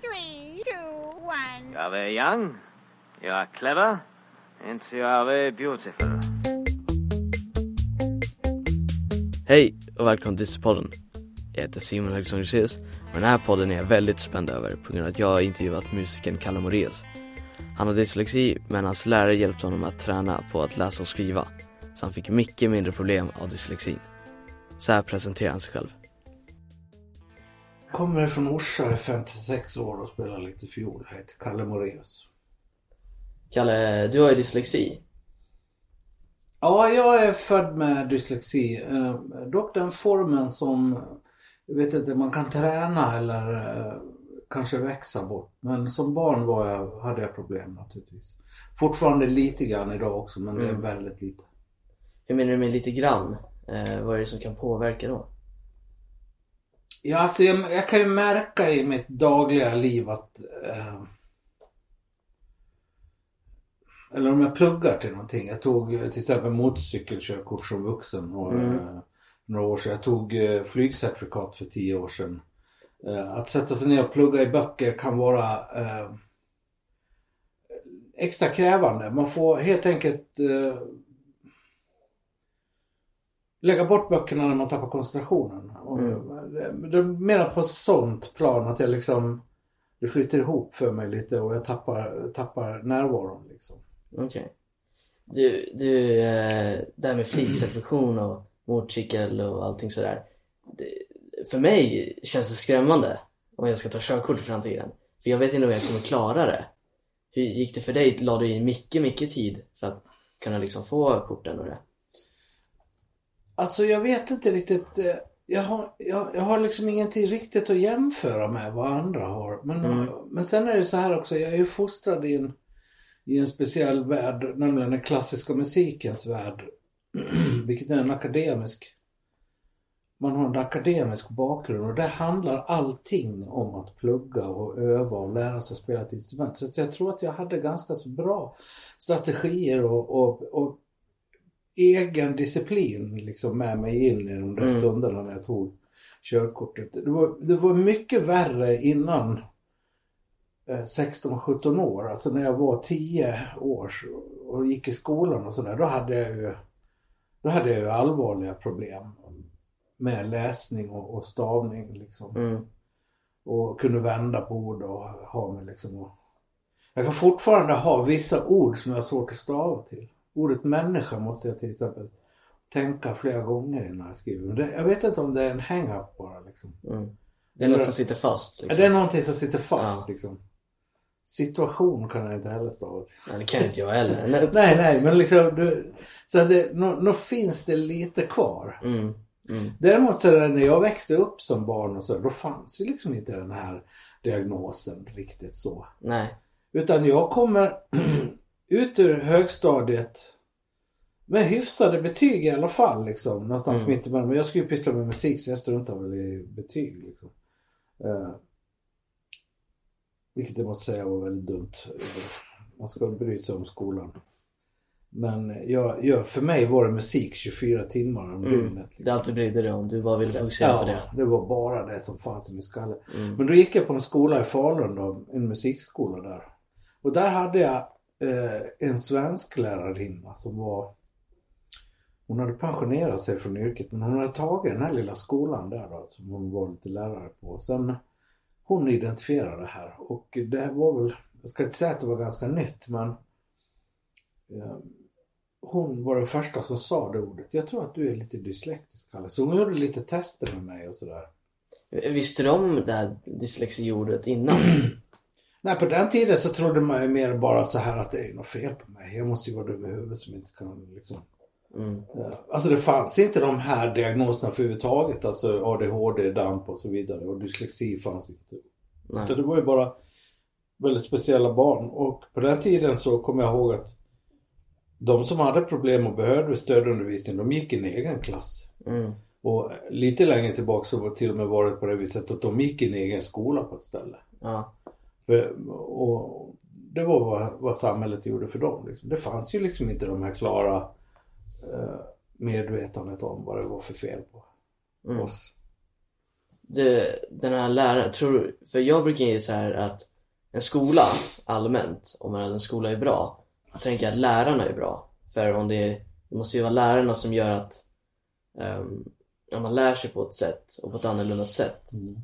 three, two, one. You are very young, you are clever, and you are very beautiful. Hej och välkommen till Dysterpodden. Jag heter Simon Alexandersius och den här podden är jag väldigt spänd över på grund av att jag har intervjuat musikern Kalle Moraeus. Han har dyslexi men hans lärare hjälpte honom att träna på att läsa och skriva så han fick mycket mindre problem av dyslexin. Så här presenterar han sig själv. Kommer från Orsa, är 56 år och spelar lite fiol. Jag heter Kalle Moraeus. Kalle, du har ju dyslexi. Ja, jag är född med dyslexi. Eh, dock den formen som, jag vet inte, man kan träna eller eh, kanske växa bort. Men som barn var jag, hade jag problem naturligtvis. Fortfarande lite grann idag också, men det är Mm. väldigt lite. Hur menar du med lite grann? Eh, vad är det som kan påverka då? Ja, alltså jag, jag kan ju märka i mitt dagliga liv att eh, eller om jag pluggar till någonting. Jag tog till exempel motorcykelkörkort som vuxen och, Mm. eh, några år sedan. Jag tog eh, flygcertifikat för tio år sedan. Eh, att sätta sig ner och plugga i böcker kan vara eh, extra krävande. Man får helt enkelt eh, lägga bort böckerna när man tappar koncentrationen. Mm. det, mer på ett sånt plan att jag liksom det flyter ihop för mig lite och jag tappar, tappar närvaron liksom. Okej. Du, du, eh, det här med flygcertifikation och motorcykel och allting sådär. Det, för mig känns det skrämmande om jag ska ta körkort i framtiden. För jag vet inte om jag kommer klara det. Hur gick det för dig? La du in mycket, mycket tid för att kunna liksom få korten och det? Alltså jag vet inte riktigt. eh, Jag har, jag, jag har liksom ingenting riktigt att jämföra med vad andra har. Men, Mm. men sen är det så här också. Jag är ju fostrad i en, i en speciell värld. Nämligen den klassiska musikens värld. Vilket är en akademisk. Man har en akademisk bakgrund och där handlar allting om att plugga och öva och lära sig spela ett instrument. Så jag tror att jag hade ganska så bra strategier och, och, och egen disciplin liksom med mig in i de där Mm. stunderna när jag tog körkortet. Det var, det var mycket värre innan eh, 16-17 år. Alltså när jag var 10 år och gick i skolan och sådär. Då hade jag ju då hade jag ju allvarliga problem med läsning och, och stavning liksom. Mm. Och kunde vända på ord och ha mig liksom och... Jag kan fortfarande ha vissa ord som jag har svårt att stava till. Ordet människa måste jag till exempel tänka flera gånger innan jag skriver. Men det, jag vet inte om det är en hang-up bara liksom. Mm. Det är något som sitter fast liksom. Det är någonting som sitter fast Ja. liksom. Situation kan jag inte heller stava till. Ja, det kan inte jag heller. eller? Nej, nej, men liksom du, så att det, nå, nå finns det lite kvar. Mm. Mm. Däremot så är det när jag växte upp som barn och så, då fanns ju liksom inte den här diagnosen riktigt så. Nej. Utan jag kommer ut ur högstadiet med hyfsade betyg i alla fall liksom. Någonstans Mm. mitt emellan. Men jag skulle ju pyssla med musik så jag struntar väl i betyg liksom. Eh, vilket jag måste säga var väldigt dumt. Man ska bry sig om skolan. Men jag, jag, för mig var det musik 24 timmar om Mm. dygnet. Liksom. Det alltid brydde dig om. Du bara ville fokusera på Ja, det. det var bara det som fanns i min skalle. Mm. Men då gick jag på en skola i Falun då, en musikskola där. Och där hade jag eh, en svensk lärarinna som var hon hade pensionerat sig från yrket men hon hade tagit den här lilla skolan där då som hon var lite lärare på. Sen hon identifierade det här och det här var väl, jag ska inte säga att det var ganska nytt men eh, hon var den första som sa det ordet. Jag tror att du är lite dyslektisk Kalle. Så hon gjorde lite tester med mig och sådär. Visste du om det här dyslexiordet innan? Nej, på den tiden så trodde man ju mer bara så här att det är något fel på mig. Jag måste ju vara dum i huvudet som inte kan liksom. Mm. Alltså det fanns inte de här diagnoserna för överhuvudtaget. Alltså ADHD, DAMP och så vidare. Och dyslexi fanns inte. Så Nej. det var ju bara väldigt speciella barn. Och på den tiden så kommer jag ihåg att de som hade problem och behövde stödundervisning, de gick i en egen klass. Mm. Och lite längre tillbaka så var det till och med varit på det viset att de gick i en egen skola på ett ställe. Ja. Och det var vad, vad samhället gjorde för dem. Liksom. Det fanns ju liksom inte de här klara eh, medvetandet om vad det var för fel på Mm. oss. det, den här läraren, tror för jag brukar ge så här att en skola allmänt, om en skola är bra, jag tänker att lärarna är bra. För om det, är, det måste ju vara lärarna som gör att um, man lär sig på ett sätt och på ett annorlunda sätt. Mm.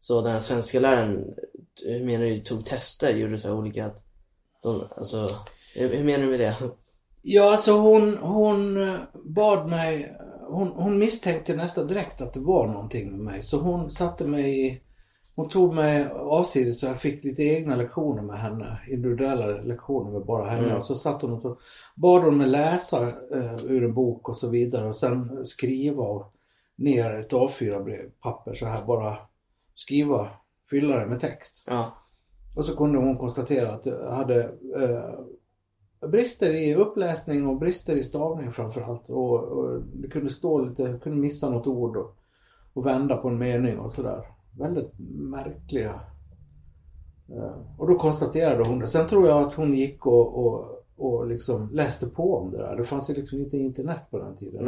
Så den här svenska läraren, hur menar du, tog tester, gjorde så här olika att de, alltså, hur menar du med det? Ja, alltså hon, hon eh, bad mig, hon, hon misstänkte nästan direkt att det var någonting med mig. Så hon satte mig i, hon tog mig avsides så jag fick lite egna lektioner med henne. Individuella lektioner med bara henne. Mm. Och så satt hon och bad hon mig läsa eh, ur en bok och så vidare. Och sen skriva och ner ett A4-papper så här bara skriva, fylla det med text. Ja, Och så kunde hon konstatera att jag hade eh, brister i uppläsning och brister i stavning framförallt. Och, och det kunde stå lite, kunde missa något ord och, och vända på en mening och sådär. Väldigt märkliga. Eh, och då konstaterade hon det. Sen tror jag att hon gick och, och, och liksom läste på om det där. Det fanns ju liksom inte internet på den tiden.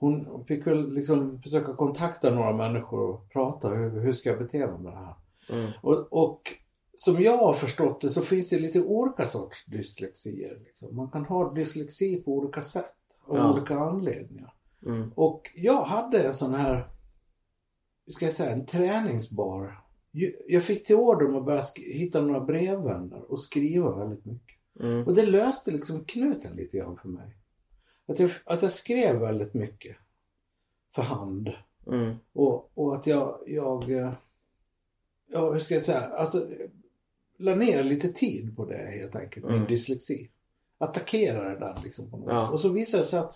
Hon fick väl liksom försöka kontakta några människor och prata. Hur, hur ska jag bete mig med det här? mm, Och, och som jag har förstått det så finns det lite olika sorts dyslexier. Liksom. Man kan ha dyslexi på olika sätt av Ja. olika anledningar. mm, Och jag hade en sån här, hur ska jag säga, en träningsbar. Jag fick till order om att börja hitta några brevvänner och skriva väldigt mycket. mm, Och det löste liksom knuten lite grann för mig. Att jag, att jag skrev väldigt mycket för hand. mm, Och, och att jag, jag, eh, ja hur ska jag säga, alltså la ner lite tid på det helt enkelt, min Mm. dyslexi. Attackerade den liksom på något Ja. Och så visade det sig att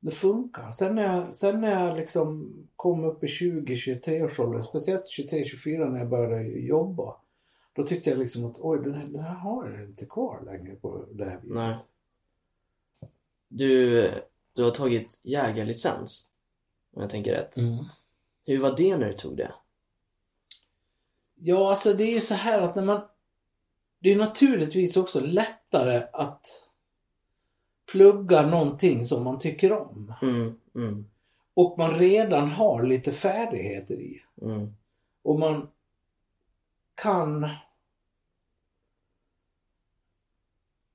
det funkar. Sen när jag, sen när jag liksom kom upp i 20-23 års ålder, speciellt 23-24 när jag började jobba. Då tyckte jag liksom att oj, den här, den här har jag inte kvar längre på det här viset. nej. Du, du har tagit jägarlicens, om jag tänker rätt. Mm. Hur var det när du tog det? Ja, alltså det är ju så här att när man... Det är naturligtvis också lättare att plugga någonting som man tycker om. Mm, mm, Och man redan har lite färdigheter i. mm, Och man kan...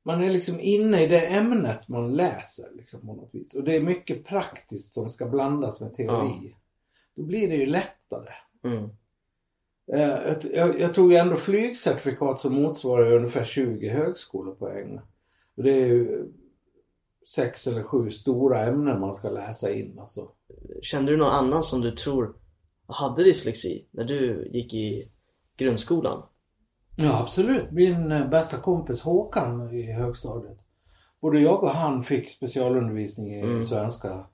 Man är liksom inne i det ämnet man läser liksom på något vis. Och det är mycket praktiskt som ska blandas med teori. Då blir det ju lättare. mm, Eh, Jag, jag, jag tog ju ändå flygcertifikat som motsvarar ungefär 20 högskolepoäng. Och det är ju sex eller sju stora ämnen man ska läsa in. Alltså. Kände du någon annan som du tror hade dyslexi när du gick i grundskolan? Ja absolut. Min eh, bästa kompis Håkan i högstadiet. Både jag och han fick specialundervisning i Mm. svenska.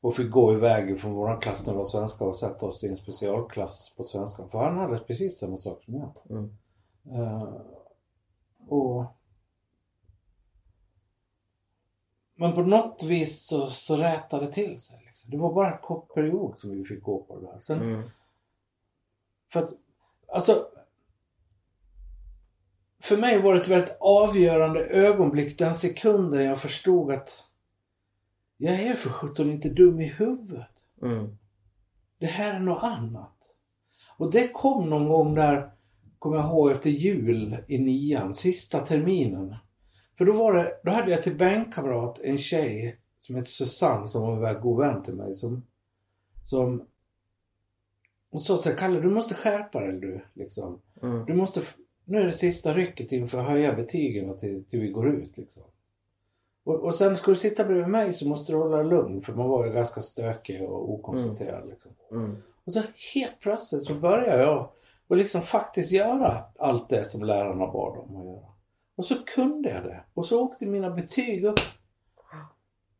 Och fick gå iväg från våran klass när det var svenska och sätta oss i en specialklass på svenska. För han hade precis samma sak som jag. Mm. Eh, och Men på något vis så, så rätade det till sig. Liksom. Det var bara en kort period som vi fick gå på det där. Sen, Mm, För att, alltså För mig var det ett väldigt avgörande ögonblick den sekunden jag förstod att jag är för sjutton inte dum i huvudet. mm, Det här är något annat. Och det kom någon gång där, kommer jag ihåg, efter jul i nian, sista terminen. För då var det, då hade jag till bänkkamrat en tjej som hette Susanne som var en väldigt god vän till mig som, som hon sa så här, Kalle du måste skärpa dig du, liksom. mm, Du måste, nu är det sista rycket inför att höja betygen till, till vi går ut liksom. Och, och sen ska du sitta bredvid mig så måste du hålla dig lugn för man var ju ganska stökig och okoncentrerad liksom. mm, Och så helt plötsligt så började jag och liksom faktiskt göra allt det som lärarna bad om att göra. Och så kunde jag det. Och så åkte mina betyg upp.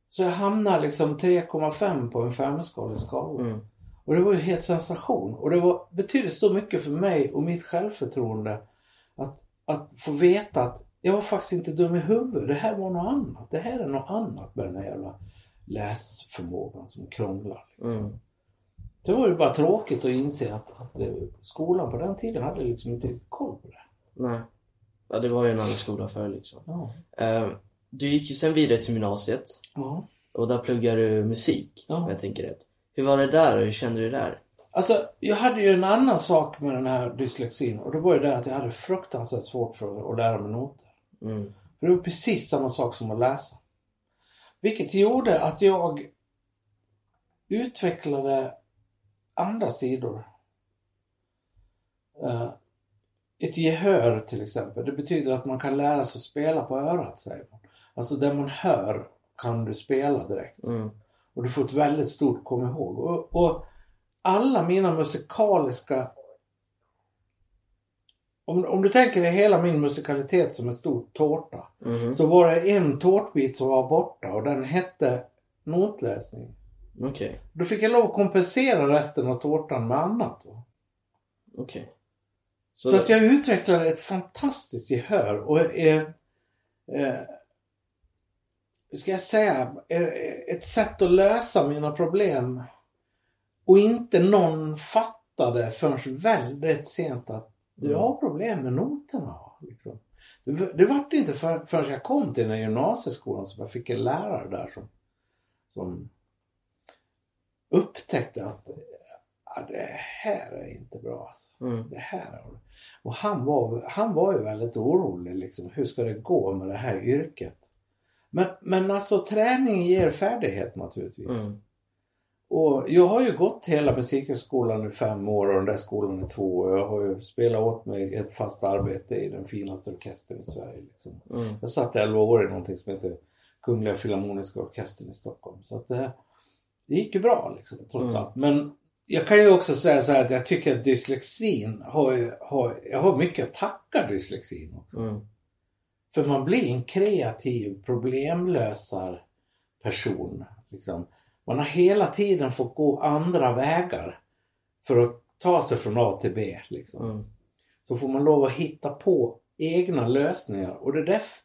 Så jag hamnade liksom 3,5 på en femskalig skala. mm, Och det var ju helt sensation. Och det var, betydde så mycket för mig och mitt självförtroende att, få veta att jag var faktiskt inte dum i huvudet. Det här var något annat. Det här är något annat med den här jävla läsförmågan som krånglar. Liksom. mm. Det var ju bara tråkigt att inse att, att eh, skolan på den tiden hade liksom inte riktigt koll på det. Nej. Ja, det var ju en annan skola förr liksom. Ja. Eh, du gick ju sen vidare till gymnasiet ja. och där pluggade du musik, Ja. jag tänker rätt. Hur var det där och hur kände du där? Alltså, jag hade ju en annan sak med den här dyslexin och det var ju det att jag hade fruktansvärt svårt för att lära mig noter. Mm. För det var precis samma sak som att läsa. Vilket gjorde att jag utvecklade andra sidor. Eh, ett gehör till exempel. Det betyder att man kan lära sig att spela på örat säger man. Alltså det man hör kan du spela direkt. Mm. Och du får ett väldigt stort kom ihåg. Och, och alla mina musikaliska om, om du tänker dig hela min musikalitet som en stor tårta. Mhm. Så var det en tårtbit som var borta och den hette notläsning. Okej. Då fick jag lov att kompensera resten av tårtan med annat. Okej. Så, att jag utvecklade ett fantastiskt gehör och är, eh, hur ska jag säga, ett sätt att lösa mina problem. Och inte någon fattade förrän väldigt sent att du Mm. har problem med noterna. Liksom. Det, det var inte för, förrän jag kom till den här gymnasieskolan som jag fick en lärare där som, som upptäckte att ja, det här är inte bra. Alltså. Mm. Det här är... Och han var, han var ju väldigt orolig liksom. Hur ska det gå med det här yrket? Men, men alltså träning ger färdighet naturligtvis. Mm. Och jag har ju gått hela musikhögskolan i fem år och den där skolan i två år. Jag har ju spelat åt mig ett fast arbete i den finaste orkestern i Sverige. Liksom. Mm. Jag satt 11 år i någonting som heter Kungliga Filharmoniska Orkestern i Stockholm. Så att det, det gick ju bra liksom, trots Mm. allt. Men jag kan ju också säga så här att jag tycker att dyslexin har, har jag har mycket att tacka dyslexin också. Mm. För man blir en kreativ problemlösar person. Liksom. Man har hela tiden fått gå andra vägar för att ta sig från A till B. Liksom. Mm. Så får man lov att hitta på egna lösningar. Och det är därför,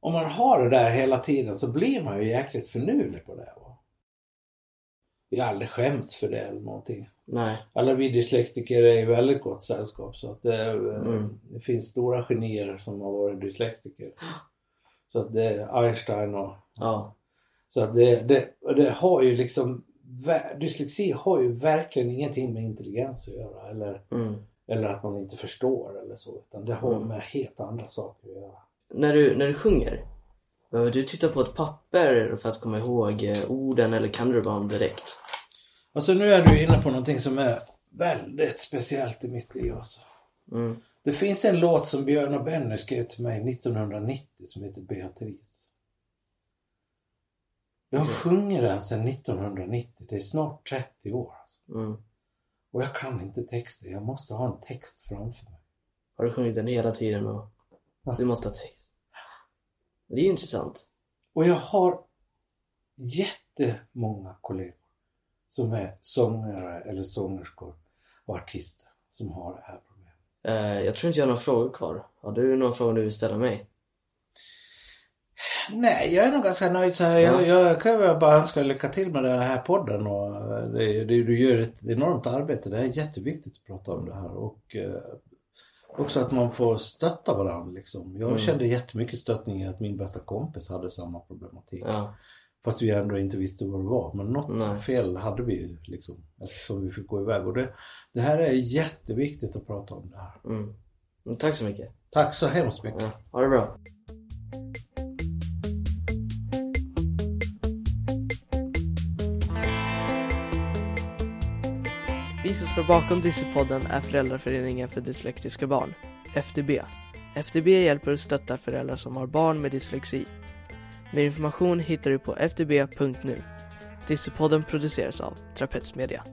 om man har det där hela tiden så blir man ju jäkligt finurlig på det. Va? Vi har aldrig skämts för det eller någonting. Nej. Alla vi dyslektiker är i väldigt gott sällskap. Så att det, är- Mm. det finns stora genier som har varit dyslektiker. Så att det är Einstein och Ja. Så att det, det, det har ju liksom Dyslexi har ju verkligen ingenting med intelligens att göra eller, Mm. eller att man inte förstår eller så utan det har Mm. med helt andra saker att göra. När du, när du sjunger, behöver du titta på ett papper för att komma ihåg eh, orden eller kan du bara direkt? Alltså nu är du inne på någonting som är väldigt speciellt i mitt liv alltså. Mm. Det finns en låt som Björn och Benny skrev till mig 1990 som heter Beatrice. Jag Okej. sjunger den sedan 1990. Det är snart 30 år. Alltså. Mm. Och jag kan inte texten. Jag måste ha en text framför mig. Har du sjungit den hela tiden och Ja. du måste ha text? Det är intressant. Och jag har jättemånga kollegor som är sångare eller sångerskor och artister som har det här problemet. Eh, jag tror inte jag har några frågor kvar. Har du några frågor du vill ställa mig? Nej, jag är nog ganska nöjd så här. Jag, jag kan väl bara önska lycka till med den här podden och eh, det, det, du gör ett enormt arbete. Det är jätteviktigt att prata om det här och eh, också att man får stötta varandra liksom. Jag Mm. kände jättemycket stöttning i att min bästa kompis hade samma problematik. Ja. Fast vi ändå inte visste vad det var. Men något Nej. fel hade vi ju liksom. Eftersom vi fick gå iväg. Och det, det här är jätteviktigt att prata om det här. Mm. Tack så mycket. Tack så hemskt mycket. Ja. Ha det bra. Vi som står bakom Dyslexpodden är Föräldraföreningen för dyslektiska barn, FDB. FDB hjälper och stöttar föräldrar som har barn med dyslexi. Mer information hittar du på fdb.nu. Dyslexpodden produceras av Trapets Media.